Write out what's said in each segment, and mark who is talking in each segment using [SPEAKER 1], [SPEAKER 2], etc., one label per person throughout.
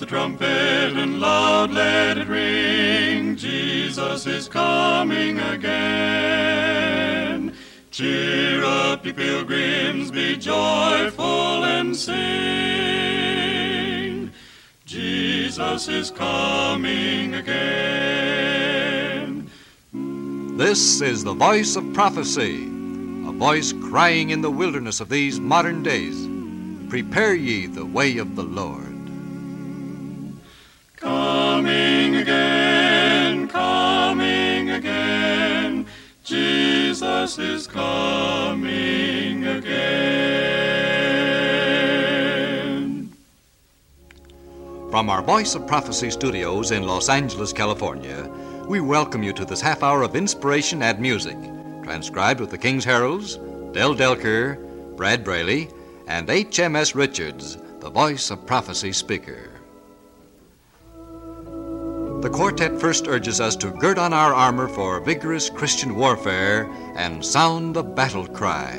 [SPEAKER 1] the trumpet and loud let it ring. Jesus is coming again. Cheer up, ye pilgrims, be joyful and sing. Jesus is coming again.
[SPEAKER 2] This is the voice of prophecy, a voice crying in the wilderness of these modern days Prepare ye the way of the Lord.
[SPEAKER 1] Jesus is coming again.
[SPEAKER 2] From our Voice of Prophecy studios in Los Angeles, California, we welcome you to this half hour of inspiration and music, transcribed with the King's Heralds, Del Delker, Brad Braley, and H.M.S. Richards, the voice of prophecy speaker. The quartet first urges us to gird on our armor for vigorous Christian warfare and sound the battle cry.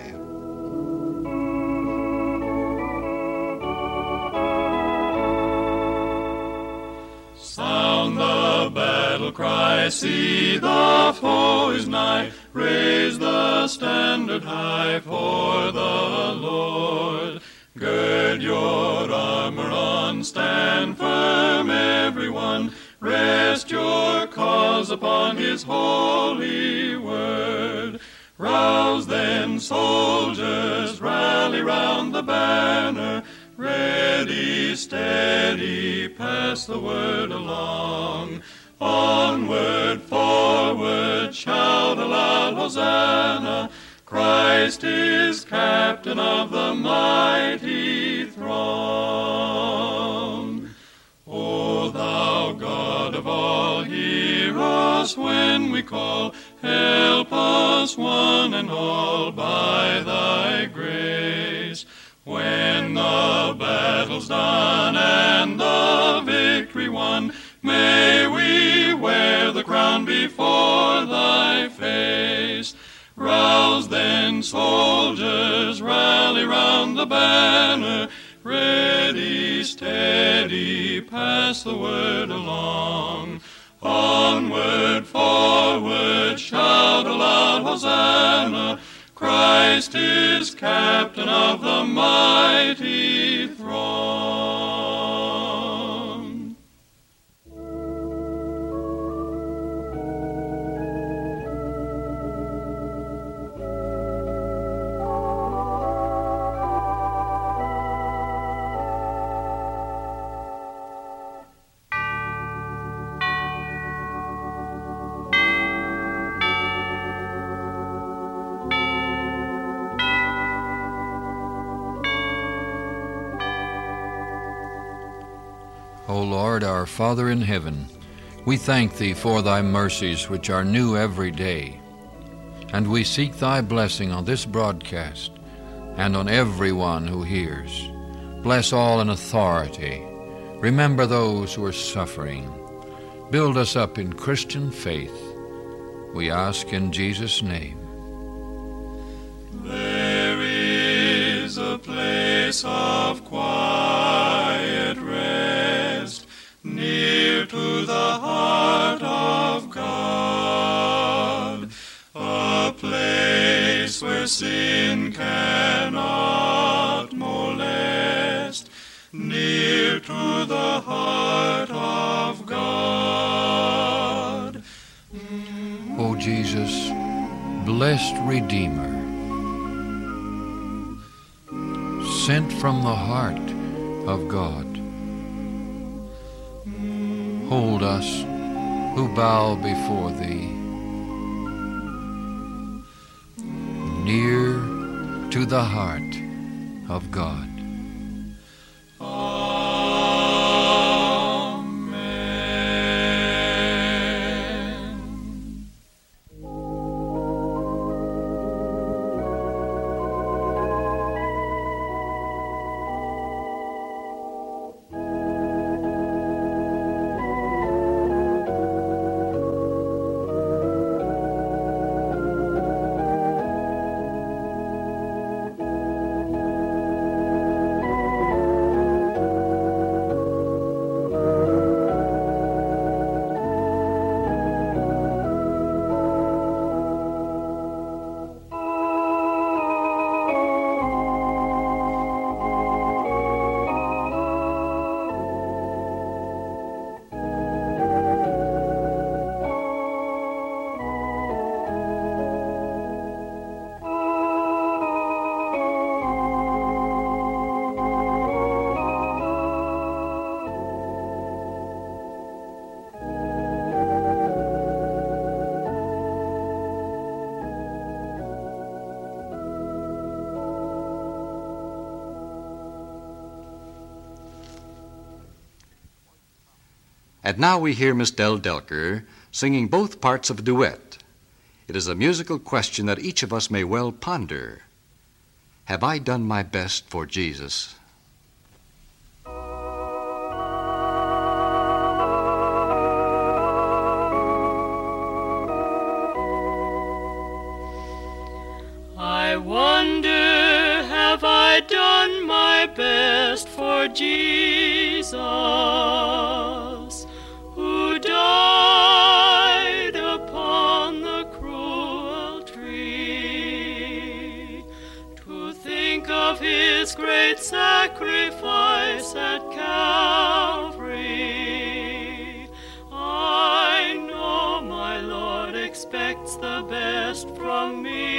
[SPEAKER 1] Sound the battle cry, see the foe is nigh. Raise the standard high for the Lord. Gird your armor on, stand firm, everyone. Rest your cause upon his holy word. Rouse then, soldiers, rally round the banner. Ready, steady, pass the word along. Onward, forward, shout aloud, Hosanna! Christ is captain of the mighty throng. Of all, hear us when we call. Help us one and all by thy grace. When the battle's done and the victory won, May we wear the crown before thy face. Rouse then, soldiers, rally round the banner. Ready, steady, pass the word along. Onward, forward, shout aloud, Hosanna. Christ is captain of the mighty
[SPEAKER 3] Our Father in heaven, we thank Thee for Thy mercies which are new every day. And we seek Thy blessing on this broadcast and on every one who hears. Bless all in authority. Remember those who are suffering. Build us up in Christian faith. We ask in Jesus' name.
[SPEAKER 1] There is a place of quiet the heart of God, a place where sin cannot molest, near to the heart of God.
[SPEAKER 3] O Jesus, blessed Redeemer, sent from the heart of God, hold us who bow before Thee near to the heart of God.
[SPEAKER 2] And now we hear Miss Del Delker singing both parts of a duet. It is a musical question that each of us may well ponder. Have I done my best for Jesus?
[SPEAKER 4] I wonder, have I done my best for Jesus, his great sacrifice at Calvary, I know my Lord expects the best from me.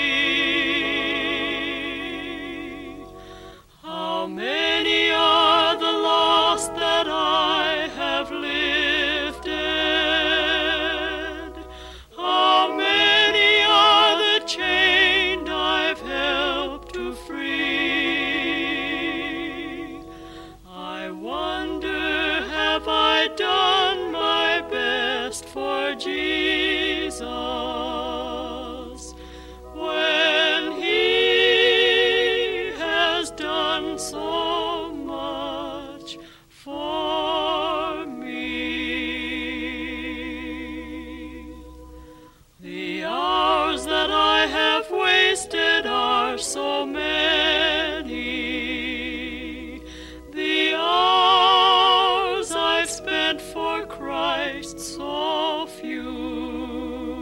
[SPEAKER 4] Christ so few.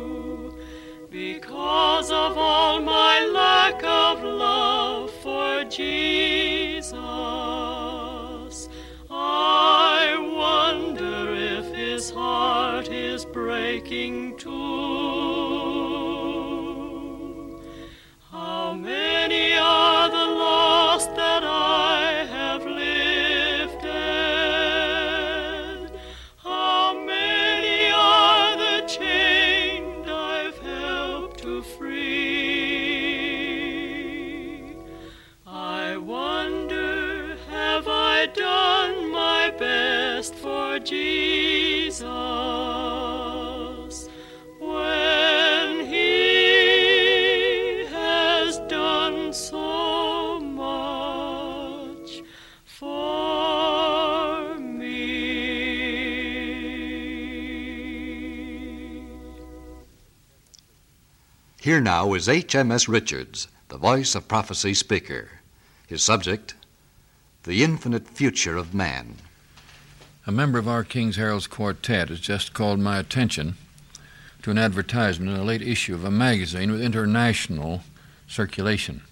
[SPEAKER 4] Because of all my lack of love for Jesus, I wonder if his heart is breaking
[SPEAKER 2] Here now is H.M.S. Richards, the voice of prophecy speaker. His subject, The Infinite Future of Man.
[SPEAKER 3] A member of our King's Herald's quartet has just called my attention to an advertisement in a late issue of a magazine with international circulation,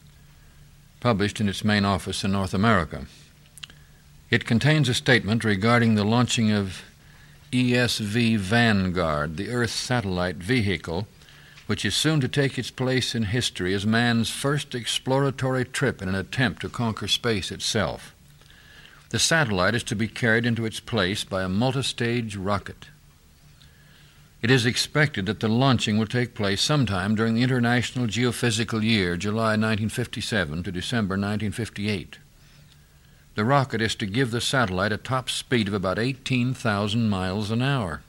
[SPEAKER 3] published in its main office in North America. It contains a statement regarding the launching of ESV Vanguard, the Earth satellite vehicle, which is soon to take its place in history as man's first exploratory trip in an attempt to conquer space itself. The satellite is to be carried into its place by a multi-stage rocket. It is expected that the launching will take place sometime during the International Geophysical Year, July 1957 to December 1958. The rocket is to give the satellite a top speed of about 18,000 miles an hour,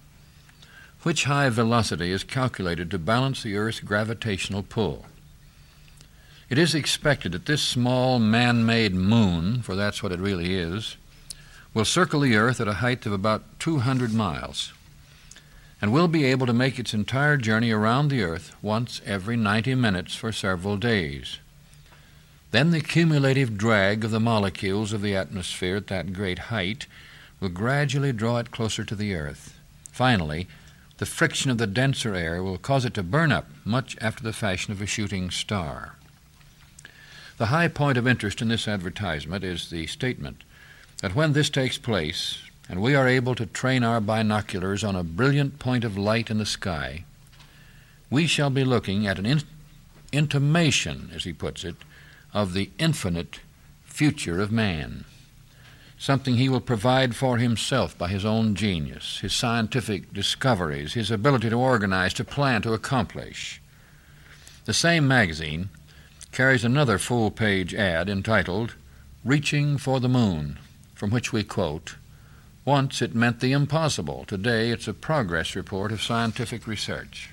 [SPEAKER 3] which high velocity is calculated to balance the Earth's gravitational pull. It is expected that this small man made moon, for that's what it really is, will circle the Earth at a height of about 200 miles and will be able to make its entire journey around the Earth once every 90 minutes for several days. Then the cumulative drag of the molecules of the atmosphere at that great height will gradually draw it closer to the Earth. Finally, the friction of the denser air will cause it to burn up much after the fashion of a shooting star. The high point of interest in this advertisement is the statement that when this takes place, and we are able to train our binoculars on a brilliant point of light in the sky, we shall be looking at an in- intimation, as he puts it, of the infinite future of man, something he will provide for himself by his own genius, his scientific discoveries, his ability to organize, to plan, to accomplish. The same magazine carries another full page ad entitled Reaching for the Moon, from which we quote Once it meant the impossible. Today it's a progress report of scientific research.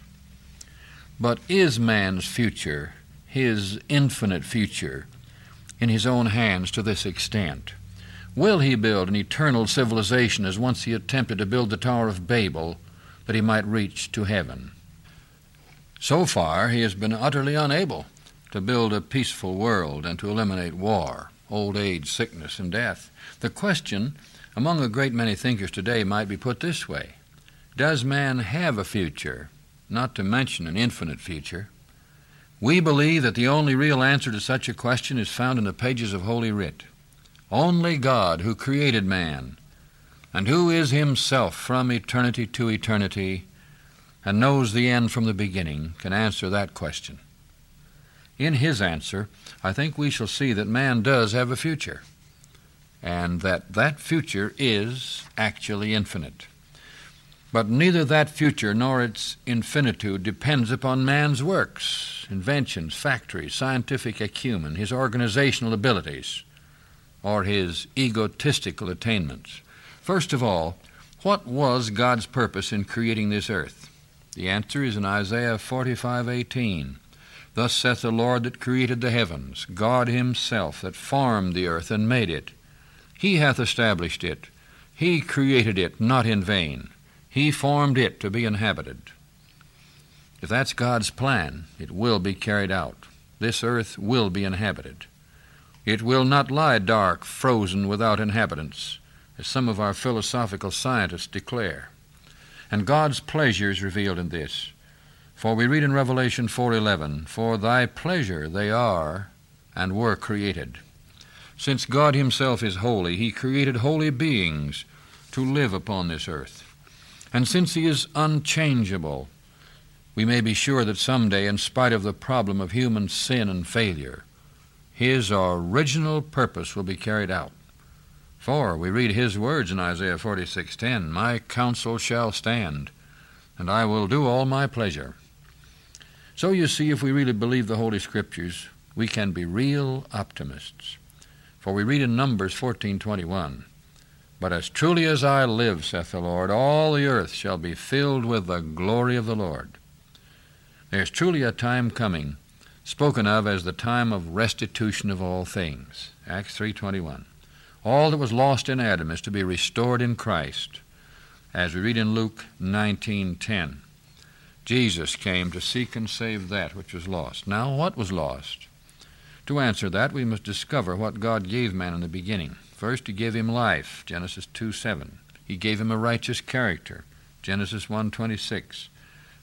[SPEAKER 3] But is man's future, his infinite future, in his own hands to this extent? Will he build an eternal civilization as once he attempted to build the Tower of Babel that he might reach to heaven? So far, he has been utterly unable to build a peaceful world and to eliminate war, old age, sickness, and death. The question among a great many thinkers today might be put this way Does man have a future, not to mention an infinite future? We believe that the only real answer to such a question is found in the pages of Holy Writ. Only God, who created man, and who is himself from eternity to eternity, and knows the end from the beginning, can answer that question. In his answer, I think we shall see that man does have a future, and that that future is actually infinite. But neither that future nor its infinitude depends upon man's works, inventions, factories, scientific acumen, his organizational abilities, or his egotistical attainments. First of all, what was God's purpose in creating this earth? The answer is in Isaiah 45:18. Thus saith the Lord that created the heavens, God himself that formed the earth and made it. He hath established it. He created it not in vain. He formed it to be inhabited. If that's God's plan, it will be carried out. This earth will be inhabited. It will not lie dark, frozen, without inhabitants, as some of our philosophical scientists declare. And God's pleasure is revealed in this. For we read in Revelation 4:11, "For thy pleasure they are and were created." Since God himself is holy, he created holy beings to live upon this earth. And since he is unchangeable, we may be sure that someday, in spite of the problem of human sin and failure, his original purpose will be carried out. For we read his words in Isaiah 46:10, "My counsel shall stand, and I will do all my pleasure." So you see, if we really believe the Holy Scriptures, we can be real optimists. For we read in Numbers 14:21, "But as truly as I live, saith the Lord, all the earth shall be filled with the glory of the Lord." There's truly a time coming, spoken of as the time of restitution of all things. Acts 3:21. All that was lost in Adam is to be restored in Christ. As we read in Luke 19:10, Jesus came to seek and save that which was lost. Now, what was lost? To answer that, we must discover what God gave man in the beginning. First, he gave him life, Genesis 2:7. He gave him a righteous character, Genesis 1:26,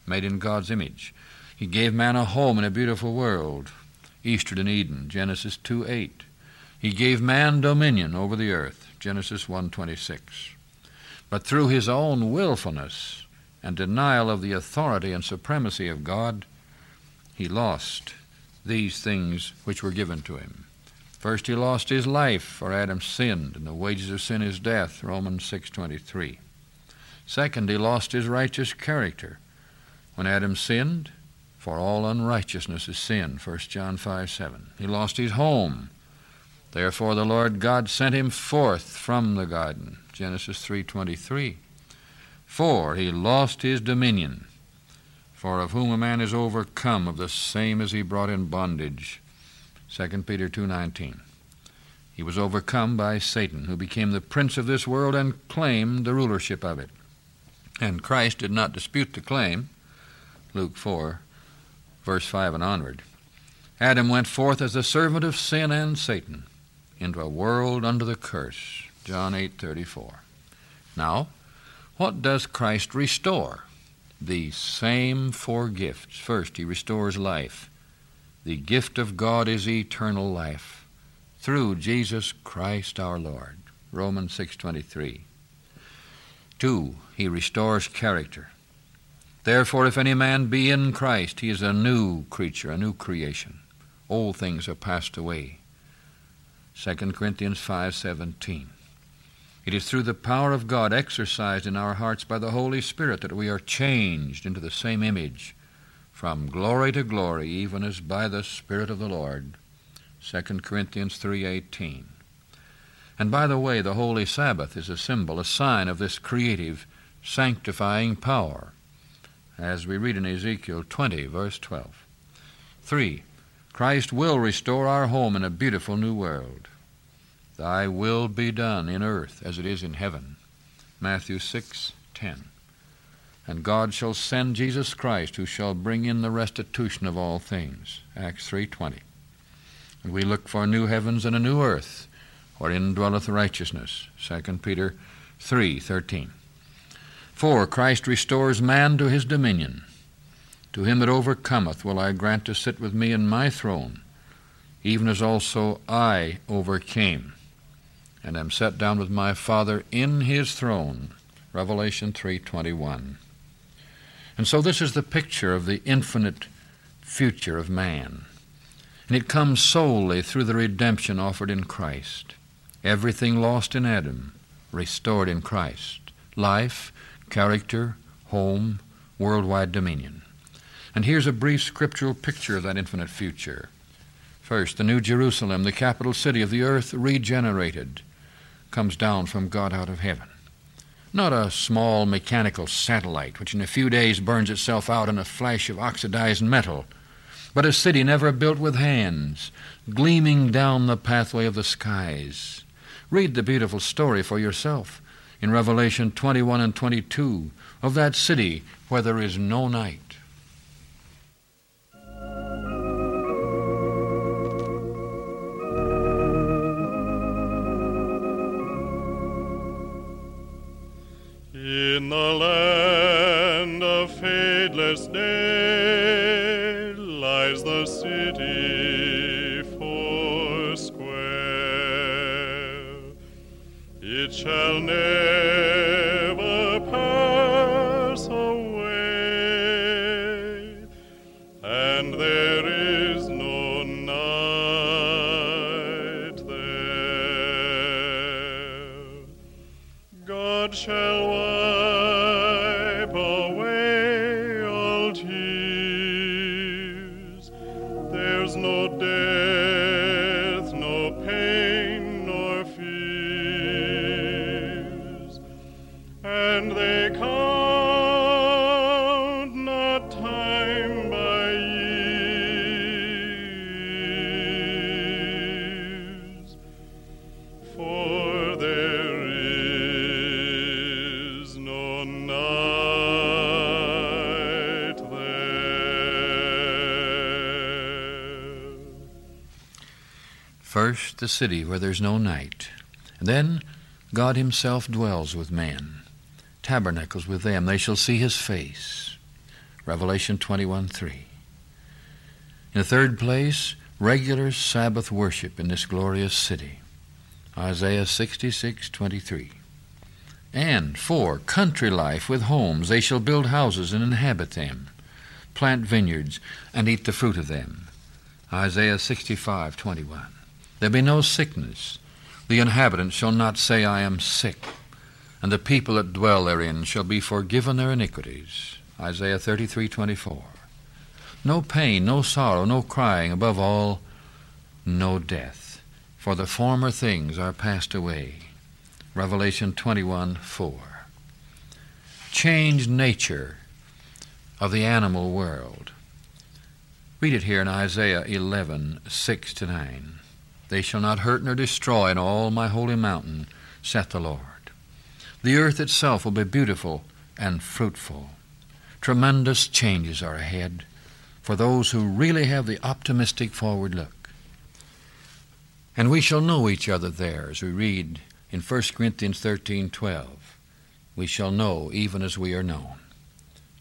[SPEAKER 3] made in God's image. He gave man a home in a beautiful world, Eastern Eden, Genesis 2:8. He gave man dominion over the earth, Genesis 1:26. But through his own willfulness and denial of the authority and supremacy of God, he lost these things which were given to him. First he lost his life, for Adam sinned, and the wages of sin is death, Romans 6:23. Second, he lost his righteous character. When Adam sinned, for all unrighteousness is sin, 1 John 5:7. He lost his home. Therefore the Lord God sent him forth from the garden, Genesis 3:23. For he lost his dominion. For of whom a man is overcome, of the same is he brought in bondage. 2 Peter 2:19. He was overcome by Satan, who became the prince of this world and claimed the rulership of it. And Christ did not dispute the claim. Luke 4, verse 5 and onward. Adam went forth as the servant of sin and Satan into a world under the curse. John 8:34. Now, what does Christ restore? The same four gifts. First, he restores life. The gift of God is eternal life through Jesus Christ our Lord. Romans 6:23. 2. He restores character. Therefore if any man be in Christ, he is a new creature, a new creation. Old things are passed away. 2 Corinthians 5:17. It is through the power of God exercised in our hearts by the Holy Spirit that we are changed into the same image from glory to glory even as by the Spirit of the Lord. 2 Corinthians 3:18. And by the way, the Holy Sabbath is a symbol, a sign of this creative, sanctifying power, as we read in Ezekiel 20, verse 12. 3. Christ will restore our home in a beautiful new world. Thy will be done in earth as it is in heaven. Matthew 6, 10. And God shall send Jesus Christ, who shall bring in the restitution of all things. Acts 3.20. And we look for new heavens and a new earth, wherein dwelleth righteousness. 2 Peter 3.13. 4. Christ restores man to his dominion. To him that overcometh will I grant to sit with me in my throne, even as also I overcame, and am set down with my Father in his throne. Revelation 3:21. And so this is the picture of the infinite future of man. And it comes solely through the redemption offered in Christ. Everything lost in Adam, restored in Christ. Life, character, home, worldwide dominion. And here's a brief scriptural picture of that infinite future. First, the New Jerusalem, the capital city of the earth, regenerated, comes down from God out of heaven. Not a small mechanical satellite which in a few days burns itself out in a flash of oxidized metal, but a city never built with hands, gleaming down the pathway of the skies. Read the beautiful story for yourself in Revelation 21 and 22 of that city where there is no night.
[SPEAKER 5] In the land It shall never
[SPEAKER 3] First, the city where there's no night. Then, God Himself dwells with men, tabernacles with them. They shall see His face. Revelation 21 3. In the third place, regular Sabbath worship in this glorious city. Isaiah 66 23. And four, country life with homes. They shall build houses and inhabit them, plant vineyards and eat the fruit of them. Isaiah 65 21. There be no sickness. The inhabitants shall not say, I am sick. And the people that dwell therein shall be forgiven their iniquities. Isaiah 33 24. No pain, no sorrow, no crying, above all, no death. For the former things are passed away. Revelation 21 4. Changed nature of the animal world. Read it here in Isaiah 11 6 to 9. They shall not hurt nor destroy in all my holy mountain, saith the Lord. The earth itself will be beautiful and fruitful. Tremendous changes are ahead for those who really have the optimistic forward look. And we shall know each other there, as we read in 1 Corinthians 13 12. We shall know even as we are known.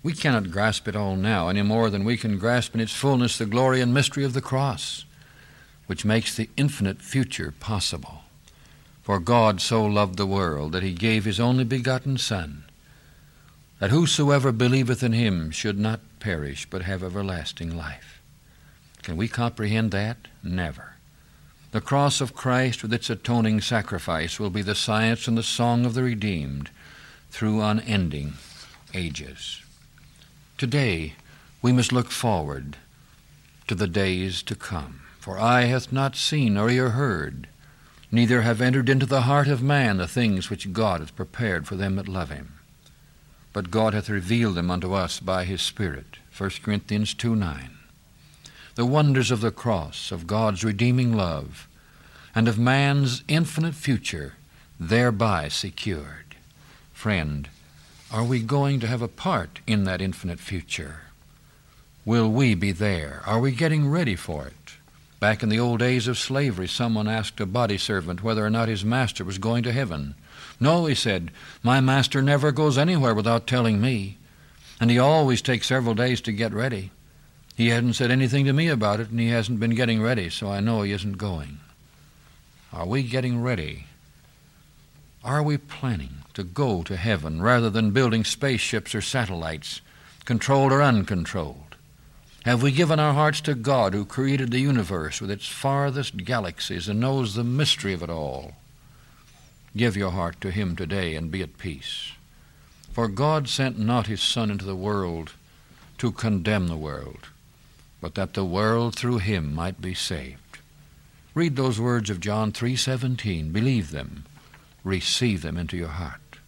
[SPEAKER 3] We cannot grasp it all now any more than we can grasp in its fullness the glory and mystery of the cross, which makes the infinite future possible. For God so loved the world that he gave his only begotten Son, that whosoever believeth in him should not perish, but have everlasting life. Can we comprehend that? Never. The cross of Christ with its atoning sacrifice will be the science and the song of the redeemed through unending ages. Today we must look forward to the days to come. For eye hath not seen nor ear heard neither have entered into the heart of man the things which God hath prepared for them that love him. But God hath revealed them unto us by his Spirit. 1 Corinthians 2 9. The wonders of the cross, of God's redeeming love, and of man's infinite future, thereby secured. Friend, are we going to have a part in that infinite future? Will we be there? Are we getting ready for it? Back in the old days of slavery, someone asked a body servant whether or not his master was going to heaven. No, he said, my master never goes anywhere without telling me, and he always takes several days to get ready. He hasn't said anything to me about it, and he hasn't been getting ready, so I know he isn't going. Are we getting ready? Are we planning to go to heaven rather than building spaceships or satellites, controlled or uncontrolled? Have we given our hearts to God who created the universe with its farthest galaxies and knows the mystery of it all? Give your heart to Him today and be at peace. For God sent not His Son into the world to condemn the world, but that the world through Him might be saved. Read those words of John 3:17, believe them, receive them into your heart.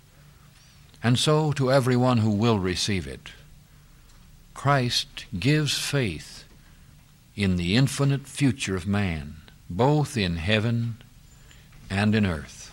[SPEAKER 3] And so to everyone who will receive it, Christ gives faith in the infinite future of man, both in heaven and in earth.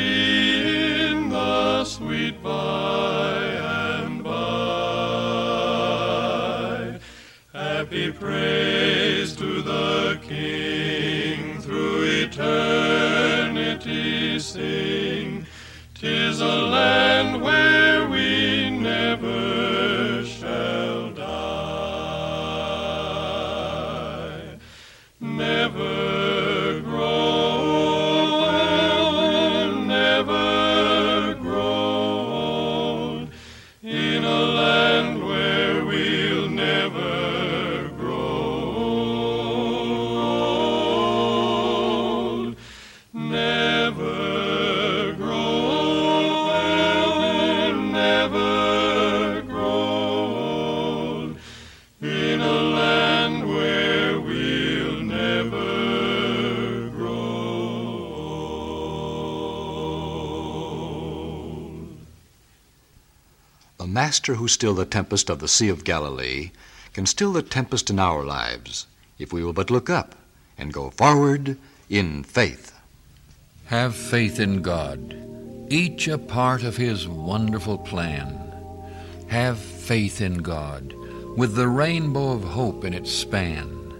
[SPEAKER 1] In the sweet by and by. Happy praise to the King through eternity sing. Tis a land where
[SPEAKER 2] Master who stilled the tempest of the Sea of Galilee can still the tempest in our lives if we will but look up and go forward in faith.
[SPEAKER 3] Have faith in God, each a part of His wonderful plan. Have faith in God, with the rainbow of hope in its span.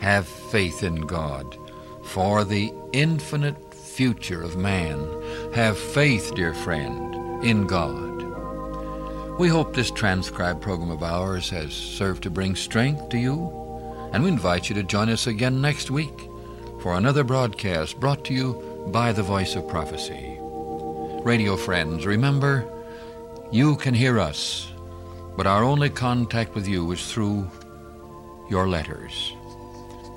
[SPEAKER 3] Have faith in God, for the infinite future of man. Have faith, dear friend, in God. We hope this transcribed program of ours has served to bring strength to you, and we invite you to join us again next week for another broadcast brought to you by the Voice of Prophecy. Radio friends, remember, you can hear us, but our only contact with you is through your letters.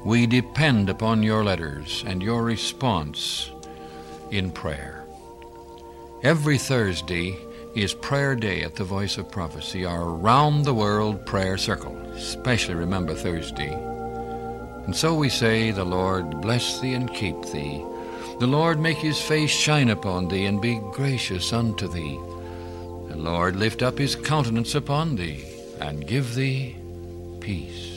[SPEAKER 3] We depend upon your letters and your response in prayer. Every Thursday is prayer day at the Voice of Prophecy, our round the world prayer circle. Especially remember Thursday. And so we say, The Lord bless thee and keep thee. The Lord make his face shine upon thee and be gracious unto thee. The Lord lift up his countenance upon thee and give thee peace.